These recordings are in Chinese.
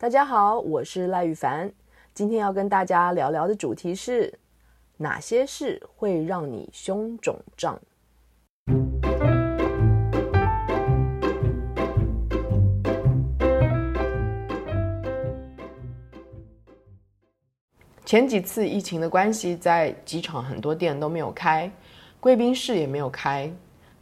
大家好，我是赖宇凡。今天要跟大家聊聊的主题是哪些事会让你胸肿胀？前几次疫情的关系，在机场很多店都没有开，贵宾室也没有开。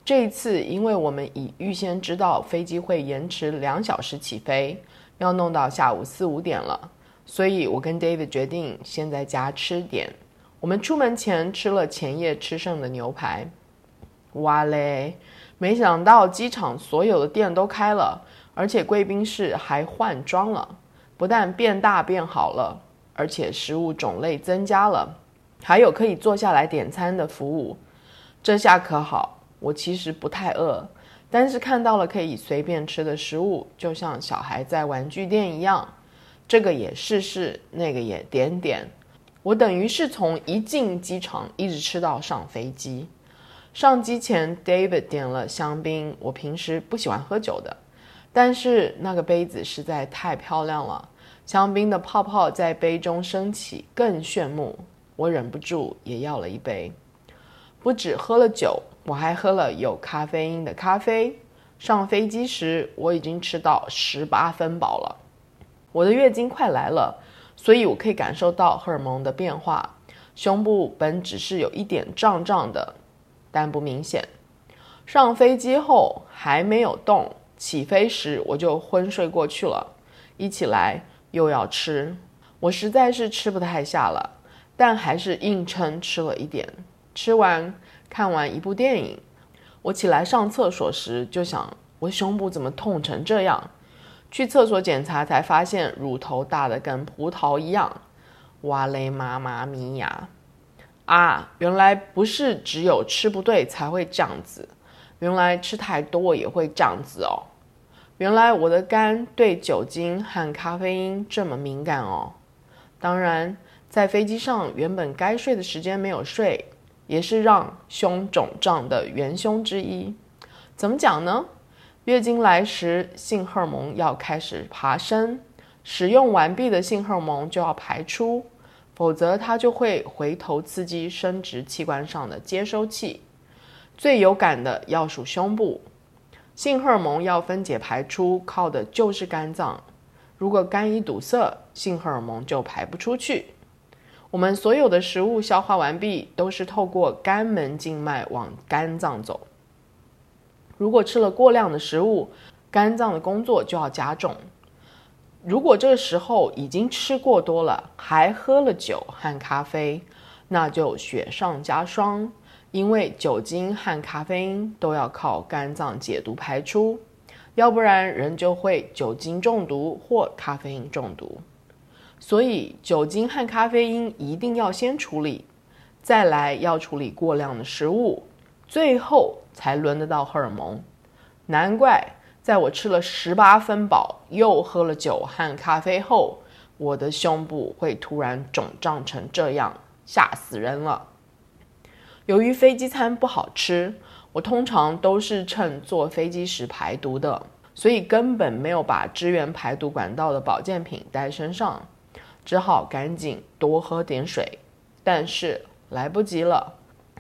这一次，因为我们已预先知道飞机会延迟两小时起飞，要弄到下午四五点了，所以我跟 David 决定先在家吃点。我们出门前吃了前夜吃剩的牛排。哇嘞！没想到机场所有的店都开了，而且贵宾室还换装了，不但变大变好了，而且食物种类增加了，还有可以坐下来点餐的服务。这下可好。我其实不太饿，但是看到了可以随便吃的食物，就像小孩在玩具店一样，这个也试试，那个也点点。我等于是从一进机场一直吃到上飞机。上机前，David 点了香槟，我平时不喜欢喝酒的，但是那个杯子实在太漂亮了，香槟的泡泡在杯中升起，更炫目。我忍不住也要了一杯。不止喝了酒，我还喝了有咖啡因的咖啡。上飞机时，我已经吃到十八分饱了。我的月经快来了，所以我可以感受到荷尔蒙的变化。胸部本只是有一点胀胀的，但不明显。上飞机后还没有动，起飞时我就昏睡过去了。一起来又要吃，我实在是吃不太下了，但还是硬撑吃了一点。吃完，看完一部电影，我起来上厕所时就想，我胸部怎么痛成这样？去厕所检查才发现乳头大的跟葡萄一样。哇嘞妈妈咪呀！啊，原来不是只有吃不对才会这样子，原来吃太多也会这样子哦。原来我的肝对酒精和咖啡因这么敏感哦。当然，在飞机上原本该睡的时间没有睡。也是让胸肿胀的元凶之一。怎么讲呢？月经来时，性荷尔蒙要开始爬升，使用完毕的性荷尔蒙就要排出，否则它就会回头刺激生殖器官上的接收器。最有感的要数胸部，性荷尔蒙要分解排出，靠的就是肝脏。如果肝一堵塞，性荷尔蒙就排不出去。我们所有的食物消化完毕，都是透过肝门静脉往肝脏走。如果吃了过量的食物，肝脏的工作就要加重。如果这个时候已经吃过多了，还喝了酒和咖啡，那就雪上加霜。因为酒精和咖啡因都要靠肝脏解毒排出，要不然人就会酒精中毒或咖啡因中毒。所以，酒精和咖啡因一定要先处理，再来要处理过量的食物，最后才轮得到荷尔蒙。难怪在我吃了十八分饱，又喝了酒和咖啡后，我的胸部会突然肿胀成这样，吓死人了。由于飞机餐不好吃，我通常都是趁坐飞机时排毒的，所以根本没有把支援排毒管道的保健品带身上。只好赶紧多喝点水，但是来不及了，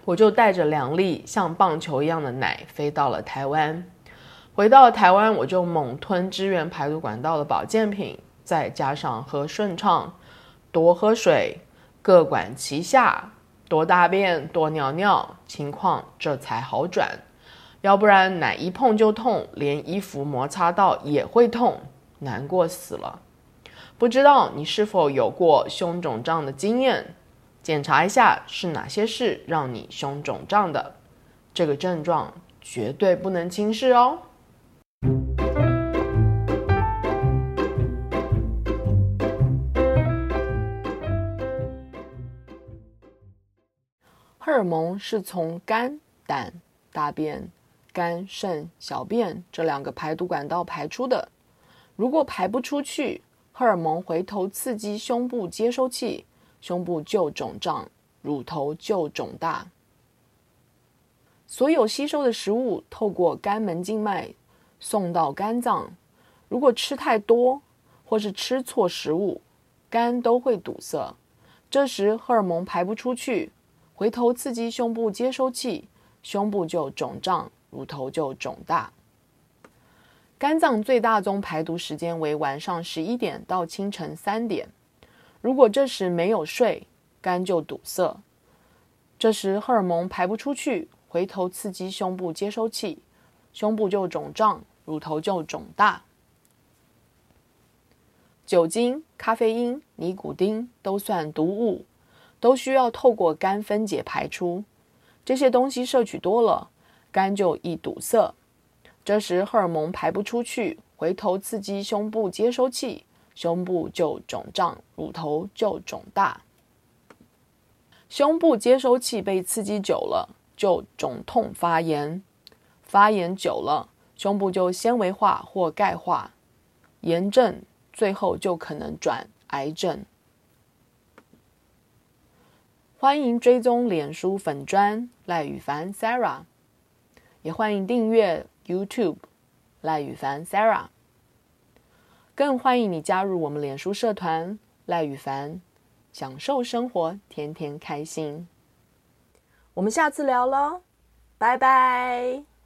我就带着两粒像棒球一样的奶飞到了台湾。回到台湾，我就猛吞支援排毒管道的保健品，再加上喝顺畅，多喝水，各管齐下，多大便多尿尿，情况这才好转。要不然奶一碰就痛，连衣服摩擦到也会痛，难过死了。不知道你是否有过胸肿胀的经验？检查一下是哪些事让你胸肿胀的。这个症状绝对不能轻视哦。荷尔蒙是从肝、胆、大便、肝、肾、小便这两个排毒管道排出的。如果排不出去，荷尔蒙回头刺激胸部接收器，胸部就肿胀，乳头就肿大。所有吸收的食物透过肝门静脉送到肝脏，如果吃太多，或是吃错食物，肝都会堵塞。这时荷尔蒙排不出去，回头刺激胸部接收器，胸部就肿胀，乳头就肿大。肝脏最大宗排毒时间为晚上十一点到清晨三点，如果这时没有睡，肝就堵塞。这时荷尔蒙排不出去，回头刺激胸部接收器，胸部就肿胀，乳头就肿大。酒精、咖啡因、尼古丁都算毒物，都需要透过肝分解排出。这些东西摄取多了，肝就易堵塞。这时荷尔蒙排不出去，回头刺激胸部接收器，胸部就肿胀，乳头就肿大。胸部接收器被刺激久了，就肿痛发炎，发炎久了，胸部就纤维化或钙化，炎症。最后就可能转癌症。欢迎追踪脸书粉砖赖宇凡 Sarah，也欢迎订阅 YouTube 赖宇凡 Sarah，更欢迎你加入我们脸书社团赖宇凡，享受生活，天天开心。我们下次聊喽，拜拜。